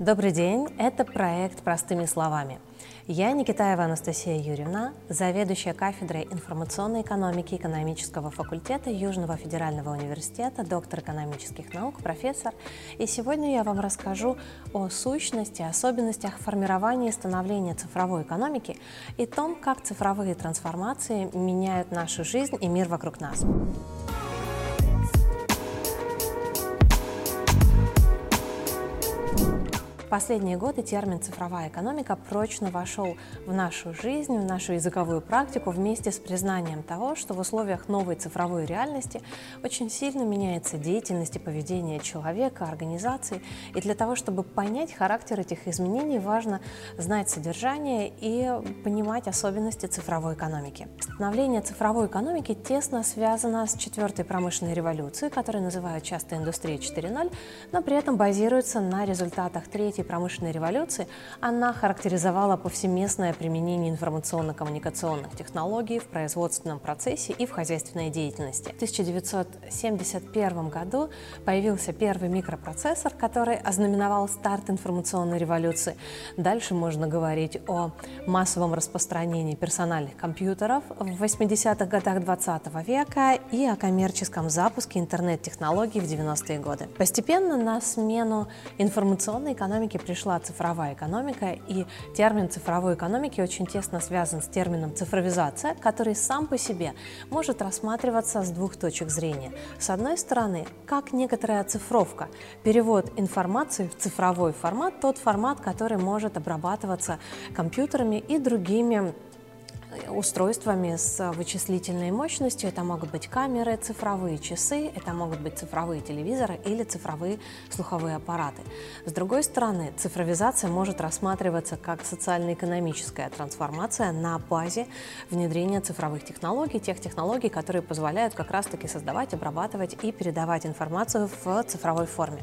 Добрый день, это проект «Простыми словами». Я Никитаева Анастасия Юрьевна, заведующая кафедрой информационной экономики экономического факультета Южного федерального университета, доктор экономических наук, профессор. И сегодня я вам расскажу о сущности, особенностях формирования и становления цифровой экономики и том, как цифровые трансформации меняют нашу жизнь и мир вокруг нас. Последние годы термин «цифровая экономика» прочно вошел в нашу жизнь, в нашу языковую практику вместе с признанием того, что в условиях новой цифровой реальности очень сильно меняется деятельность и поведение человека, организации. И для того, чтобы понять характер этих изменений, важно знать содержание и понимать особенности цифровой экономики. Становление цифровой экономики тесно связано с четвертой промышленной революцией, которую называют часто индустрией 4.0, но при этом базируется на результатах третьей третьей промышленной революции она характеризовала повсеместное применение информационно-коммуникационных технологий в производственном процессе и в хозяйственной деятельности. В 1971 году появился первый микропроцессор, который ознаменовал старт информационной революции. Дальше можно говорить о массовом распространении персональных компьютеров в 80-х годах 20 века и о коммерческом запуске интернет-технологий в 90-е годы. Постепенно на смену информационной экономики экономики пришла цифровая экономика, и термин цифровой экономики очень тесно связан с термином цифровизация, который сам по себе может рассматриваться с двух точек зрения. С одной стороны, как некоторая оцифровка, перевод информации в цифровой формат, тот формат, который может обрабатываться компьютерами и другими устройствами с вычислительной мощностью. Это могут быть камеры, цифровые часы, это могут быть цифровые телевизоры или цифровые слуховые аппараты. С другой стороны, цифровизация может рассматриваться как социально-экономическая трансформация на базе внедрения цифровых технологий, тех технологий, которые позволяют как раз-таки создавать, обрабатывать и передавать информацию в цифровой форме.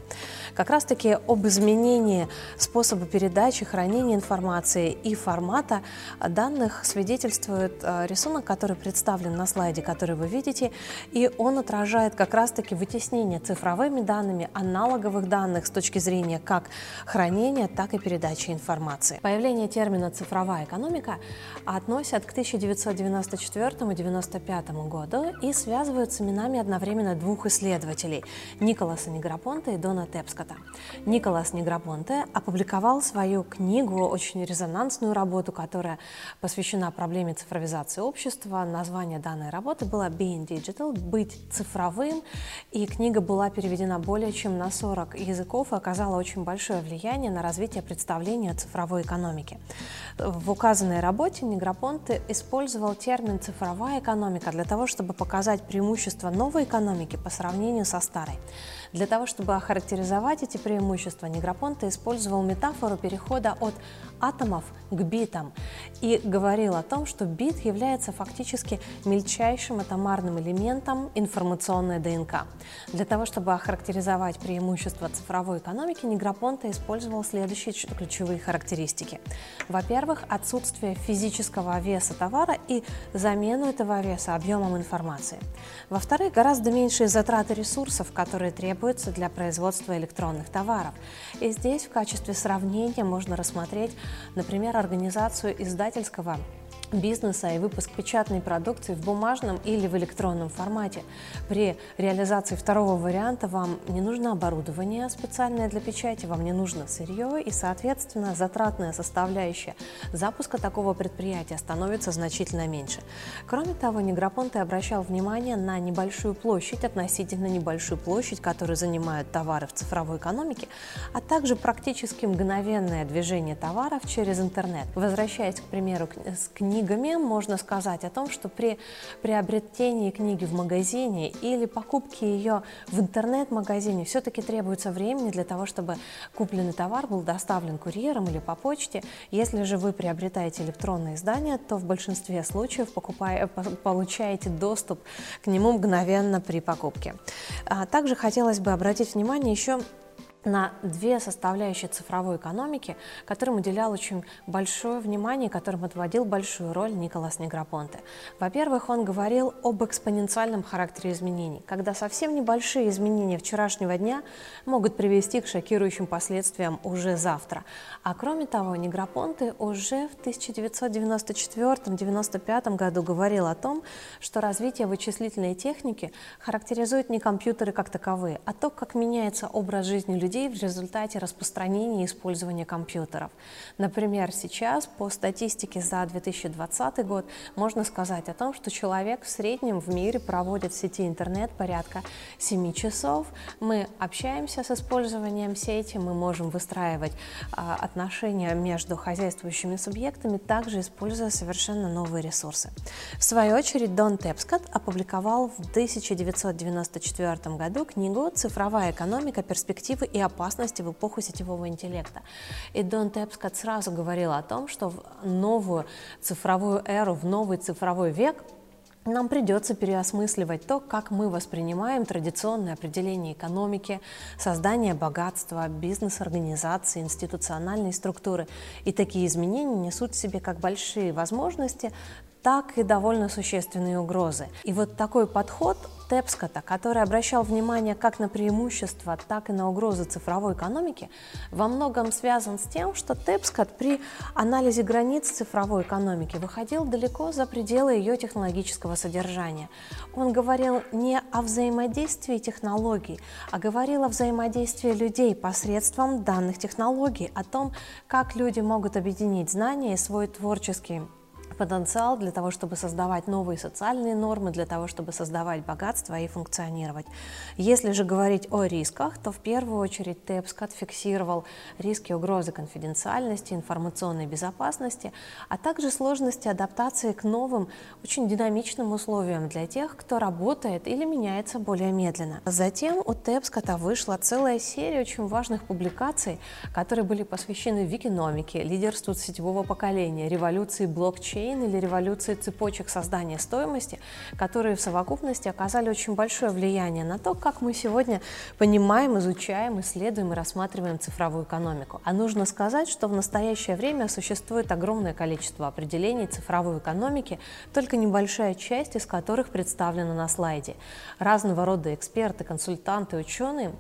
Как раз-таки об изменении способа передачи, хранения информации и формата данных свидетельствует соответствует э, рисунок, который представлен на слайде, который вы видите, и он отражает как раз-таки вытеснение цифровыми данными аналоговых данных с точки зрения как хранения, так и передачи информации. Появление термина «цифровая экономика» относят к 1994-1995 году и связывают с именами одновременно двух исследователей – Николаса Неграпонте и Дона Тепскота. Николас Неграпонте опубликовал свою книгу, очень резонансную работу, которая посвящена проблеме цифровизации общества. Название данной работы было «Being Digital» – «Быть цифровым», и книга была переведена более чем на 40 языков и оказала очень большое влияние на развитие представления о цифровой экономике. В указанной работе Неграпонте использовал термин «цифровая экономика» для того, чтобы показать преимущества новой экономики по сравнению со старой. Для того, чтобы охарактеризовать эти преимущества, Неграпонте использовал метафору перехода от атомов к битам и говорил о том, что бит является фактически мельчайшим атомарным элементом информационной ДНК. Для того, чтобы охарактеризовать преимущества цифровой экономики, Неграпонте использовал следующие ключевые характеристики. Во-первых, отсутствие физического веса товара и замену этого веса объемом информации. Во-вторых, гораздо меньшие затраты ресурсов, которые требуются для производства электронных товаров. И здесь в качестве сравнения можно рассмотреть, например, организацию издательского бизнеса и выпуск печатной продукции в бумажном или в электронном формате. При реализации второго варианта вам не нужно оборудование специальное для печати, вам не нужно сырье и, соответственно, затратная составляющая запуска такого предприятия становится значительно меньше. Кроме того, Негропонте обращал внимание на небольшую площадь, относительно небольшую площадь, которую занимают товары в цифровой экономике, а также практически мгновенное движение товаров через интернет. Возвращаясь, к примеру, к книге книгами можно сказать о том, что при приобретении книги в магазине или покупке ее в интернет-магазине все-таки требуется времени для того, чтобы купленный товар был доставлен курьером или по почте. Если же вы приобретаете электронное издание, то в большинстве случаев покупая, получаете доступ к нему мгновенно при покупке. А также хотелось бы обратить внимание еще на две составляющие цифровой экономики, которым уделял очень большое внимание, которым отводил большую роль Николас Негропонте. Во-первых, он говорил об экспоненциальном характере изменений, когда совсем небольшие изменения вчерашнего дня могут привести к шокирующим последствиям уже завтра. А кроме того, Негропонте уже в 1994-1995 году говорил о том, что развитие вычислительной техники характеризует не компьютеры как таковые, а то, как меняется образ жизни людей людей в результате распространения и использования компьютеров. Например, сейчас по статистике за 2020 год можно сказать о том, что человек в среднем в мире проводит в сети интернет порядка 7 часов. Мы общаемся с использованием сети, мы можем выстраивать а, отношения между хозяйствующими субъектами, также используя совершенно новые ресурсы. В свою очередь, Дон Тепскот опубликовал в 1994 году книгу «Цифровая экономика. Перспективы и опасности в эпоху сетевого интеллекта. И Дон Тепскот сразу говорил о том, что в новую цифровую эру, в новый цифровой век нам придется переосмысливать то, как мы воспринимаем традиционное определение экономики, создание богатства, бизнес-организации, институциональной структуры. И такие изменения несут в себе как большие возможности, так и довольно существенные угрозы. И вот такой подход Тепскота, который обращал внимание как на преимущества, так и на угрозы цифровой экономики, во многом связан с тем, что Тепскот при анализе границ цифровой экономики выходил далеко за пределы ее технологического содержания. Он говорил не о взаимодействии технологий, а говорил о взаимодействии людей посредством данных технологий, о том, как люди могут объединить знания и свой творческий потенциал для того, чтобы создавать новые социальные нормы, для того, чтобы создавать богатство и функционировать. Если же говорить о рисках, то в первую очередь ТЭПСК фиксировал риски угрозы конфиденциальности, информационной безопасности, а также сложности адаптации к новым, очень динамичным условиям для тех, кто работает или меняется более медленно. Затем у ТЭПСКа вышла целая серия очень важных публикаций, которые были посвящены викиномике, лидерству сетевого поколения, революции блокчейн, блокчейн или революции цепочек создания стоимости, которые в совокупности оказали очень большое влияние на то, как мы сегодня понимаем, изучаем, исследуем и рассматриваем цифровую экономику. А нужно сказать, что в настоящее время существует огромное количество определений цифровой экономики, только небольшая часть из которых представлена на слайде. Разного рода эксперты, консультанты, ученые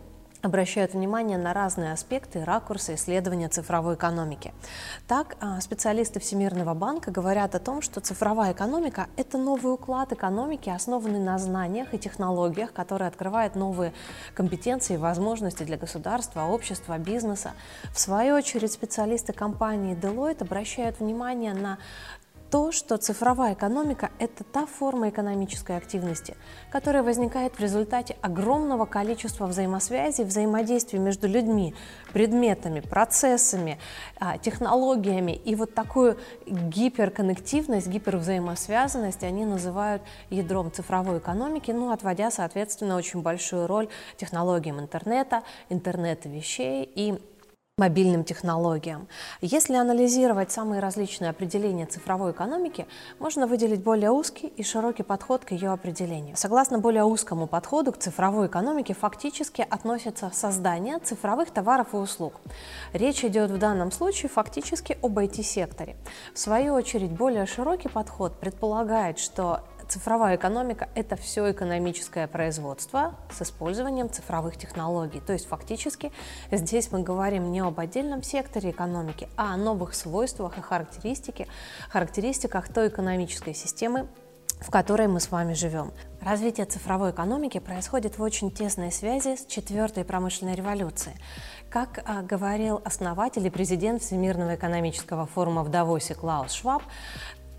обращают внимание на разные аспекты и ракурсы исследования цифровой экономики. Так, а, специалисты Всемирного банка говорят о том, что цифровая экономика – это новый уклад экономики, основанный на знаниях и технологиях, который открывает новые компетенции и возможности для государства, общества, бизнеса. В свою очередь, специалисты компании Deloitte обращают внимание на то, что цифровая экономика – это та форма экономической активности, которая возникает в результате огромного количества взаимосвязей, взаимодействий между людьми, предметами, процессами, а, технологиями. И вот такую гиперконнективность, гипервзаимосвязанность они называют ядром цифровой экономики, ну, отводя, соответственно, очень большую роль технологиям интернета, интернета вещей и мобильным технологиям. Если анализировать самые различные определения цифровой экономики, можно выделить более узкий и широкий подход к ее определению. Согласно более узкому подходу к цифровой экономике фактически относится создание цифровых товаров и услуг. Речь идет в данном случае фактически об IT-секторе. В свою очередь, более широкий подход предполагает, что Цифровая экономика – это все экономическое производство с использованием цифровых технологий. То есть фактически здесь мы говорим не об отдельном секторе экономики, а о новых свойствах и характеристике, характеристиках той экономической системы, в которой мы с вами живем. Развитие цифровой экономики происходит в очень тесной связи с четвертой промышленной революцией. Как а, говорил основатель и президент Всемирного экономического форума в Давосе Клаус Шваб,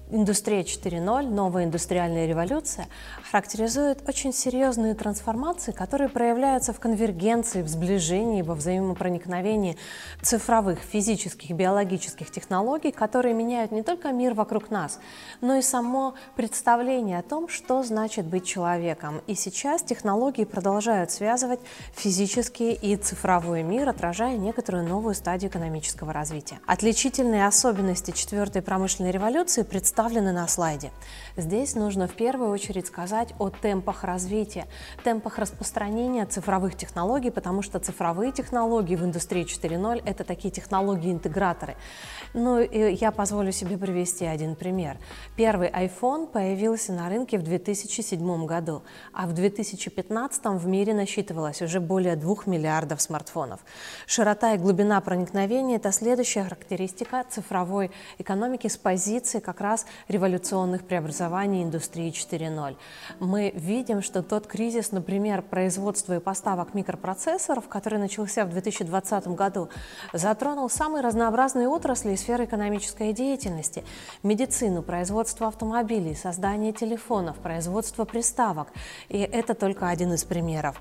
Индустрия 4.0, новая индустриальная революция характеризует очень серьезные трансформации, которые проявляются в конвергенции, в сближении, во взаимопроникновении цифровых, физических, биологических технологий, которые меняют не только мир вокруг нас, но и само представление о том, что значит быть человеком. И сейчас технологии продолжают связывать физический и цифровой мир, отражая некоторую новую стадию экономического развития. Отличительные особенности четвертой промышленной революции представляют представлены на слайде. Здесь нужно в первую очередь сказать о темпах развития, темпах распространения цифровых технологий, потому что цифровые технологии в индустрии 4.0 – это такие технологии-интеграторы. Ну, и я позволю себе привести один пример. Первый iPhone появился на рынке в 2007 году, а в 2015 в мире насчитывалось уже более 2 миллиардов смартфонов. Широта и глубина проникновения – это следующая характеристика цифровой экономики с позиции как раз революционных преобразований индустрии 4.0. Мы видим, что тот кризис, например, производства и поставок микропроцессоров, который начался в 2020 году, затронул самые разнообразные отрасли и сферы экономической деятельности – медицину, производство автомобилей, создание телефонов, производство приставок. И это только один из примеров.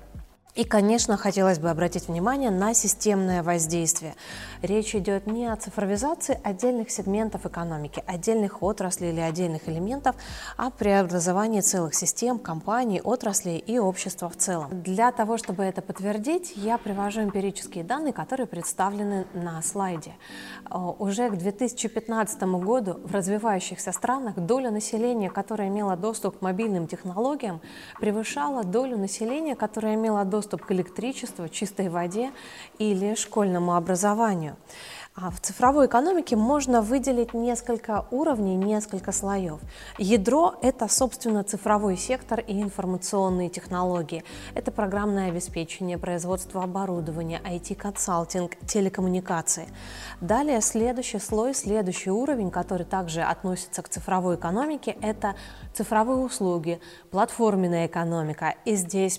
И, конечно, хотелось бы обратить внимание на системное воздействие. Речь идет не о цифровизации отдельных сегментов экономики, отдельных отраслей или отдельных элементов, а преобразовании целых систем, компаний, отраслей и общества в целом. Для того, чтобы это подтвердить, я привожу эмпирические данные, которые представлены на слайде. Э, уже к 2015 году в развивающихся странах доля населения, которая имела доступ к мобильным технологиям, превышала долю населения, которая имела доступ доступ к электричеству, чистой воде или школьному образованию. А в цифровой экономике можно выделить несколько уровней, несколько слоев. Ядро – это, собственно, цифровой сектор и информационные технологии. Это программное обеспечение, производство оборудования, IT-консалтинг, телекоммуникации. Далее следующий слой, следующий уровень, который также относится к цифровой экономике – это цифровые услуги, платформенная экономика. И здесь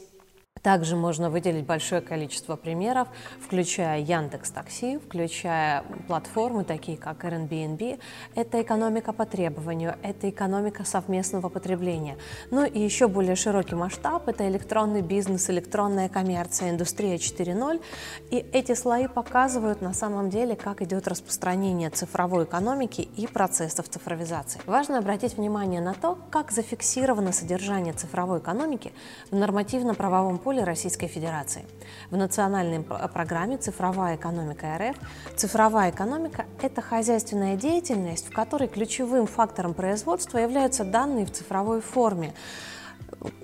также можно выделить большое количество примеров, включая Яндекс Такси, включая платформы, такие как Airbnb. Это экономика по требованию, это экономика совместного потребления. Ну и еще более широкий масштаб – это электронный бизнес, электронная коммерция, индустрия 4.0. И эти слои показывают на самом деле, как идет распространение цифровой экономики и процессов цифровизации. Важно обратить внимание на то, как зафиксировано содержание цифровой экономики в нормативно-правовом поле Российской Федерации. В национальной программе «Цифровая экономика РФ» цифровая экономика – это хозяйственная деятельность, в которой ключевым фактором производства являются данные в цифровой форме,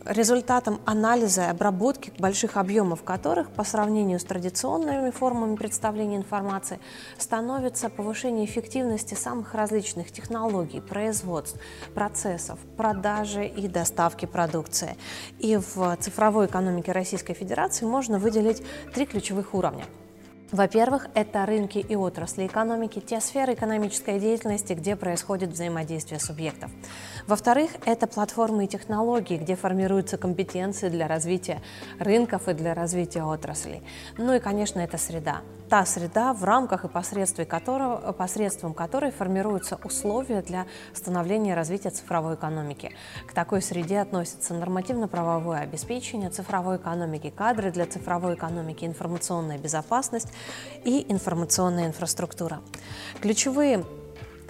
результатом анализа и обработки больших объемов которых по сравнению с традиционными формами представления информации становится повышение эффективности самых различных технологий, производств, процессов, продажи и доставки продукции. И в цифровой экономике Российской Федерации можно выделить три ключевых уровня – во-первых, это рынки и отрасли экономики, те сферы экономической деятельности, где происходит взаимодействие субъектов. Во-вторых, это платформы и технологии, где формируются компетенции для развития рынков и для развития отраслей. Ну и, конечно, это среда та среда, в рамках и посредством которого, посредством которой формируются условия для становления и развития цифровой экономики. К такой среде относятся нормативно-правовое обеспечение цифровой экономики, кадры для цифровой экономики, информационная безопасность и информационная инфраструктура. Ключевые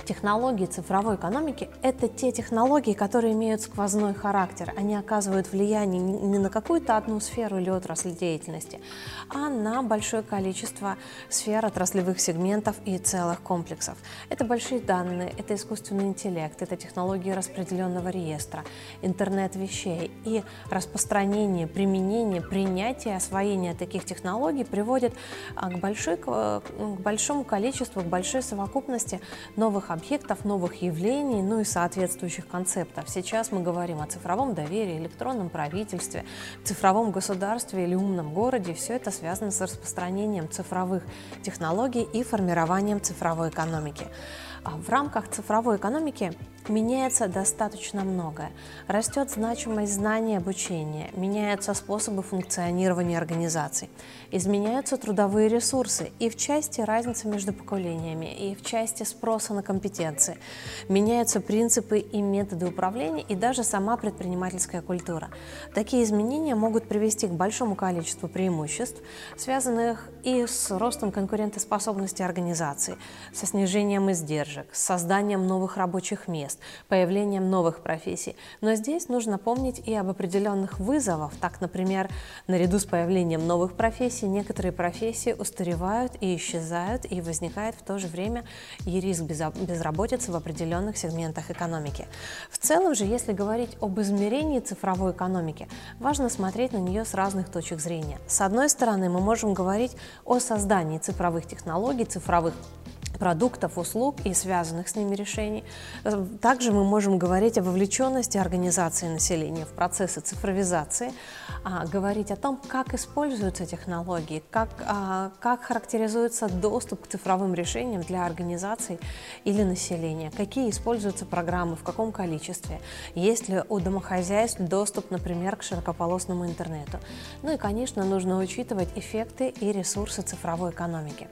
Технологии цифровой экономики – это те технологии, которые имеют сквозной характер. Они оказывают влияние не на какую-то одну сферу или отрасль деятельности, а на большое количество сфер, отраслевых сегментов и целых комплексов. Это большие данные, это искусственный интеллект, это технологии распределенного реестра, интернет вещей. И распространение, применение, принятие, освоение таких технологий приводит а, к, большой, к большому количеству, к большой совокупности новых объектов, новых явлений, ну и соответствующих концептов. Сейчас мы говорим о цифровом доверии, электронном правительстве, цифровом государстве или умном городе. Все это связано с распространением цифровых технологий и формированием цифровой экономики. А в рамках цифровой экономики меняется достаточно многое. Растет значимость знаний обучения, меняются способы функционирования организаций, изменяются трудовые ресурсы и в части разницы между поколениями, и в части спроса на компетенции. Меняются принципы и методы управления, и даже сама предпринимательская культура. Такие изменения могут привести к большому количеству преимуществ, связанных и с ростом конкурентоспособности организации, со снижением издержек, с созданием новых рабочих мест, появлением новых профессий. Но здесь нужно помнить и об определенных вызовах. Так, например, наряду с появлением новых профессий, некоторые профессии устаревают и исчезают, и возникает в то же время и риск безработицы в определенных сегментах экономики. В целом же, если говорить об измерении цифровой экономики, важно смотреть на нее с разных точек зрения. С одной стороны, мы можем говорить о создании цифровых технологий, цифровых продуктов, услуг и связанных с ними решений. Также мы можем говорить о вовлеченности организации населения в процессы цифровизации, а, говорить о том, как используются технологии, как, а, как характеризуется доступ к цифровым решениям для организаций или населения, какие используются программы, в каком количестве, есть ли у домохозяйств доступ, например, к широкополосному интернету. Ну и, конечно, нужно учитывать эффекты и ресурсы цифровой экономики.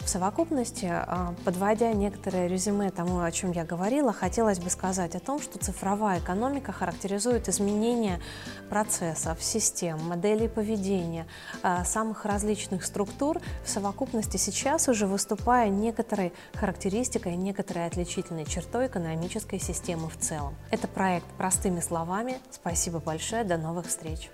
В совокупности, а, подводя некоторые резюме тому, о чем я говорила, хотелось бы сказать о том, что цифровая экономика характеризует изменения процессов, систем, моделей поведения, а, самых различных структур, в совокупности сейчас уже выступая некоторой характеристикой, некоторой отличительной чертой экономической системы в целом. Это проект «Простыми словами». Спасибо большое, до новых встреч!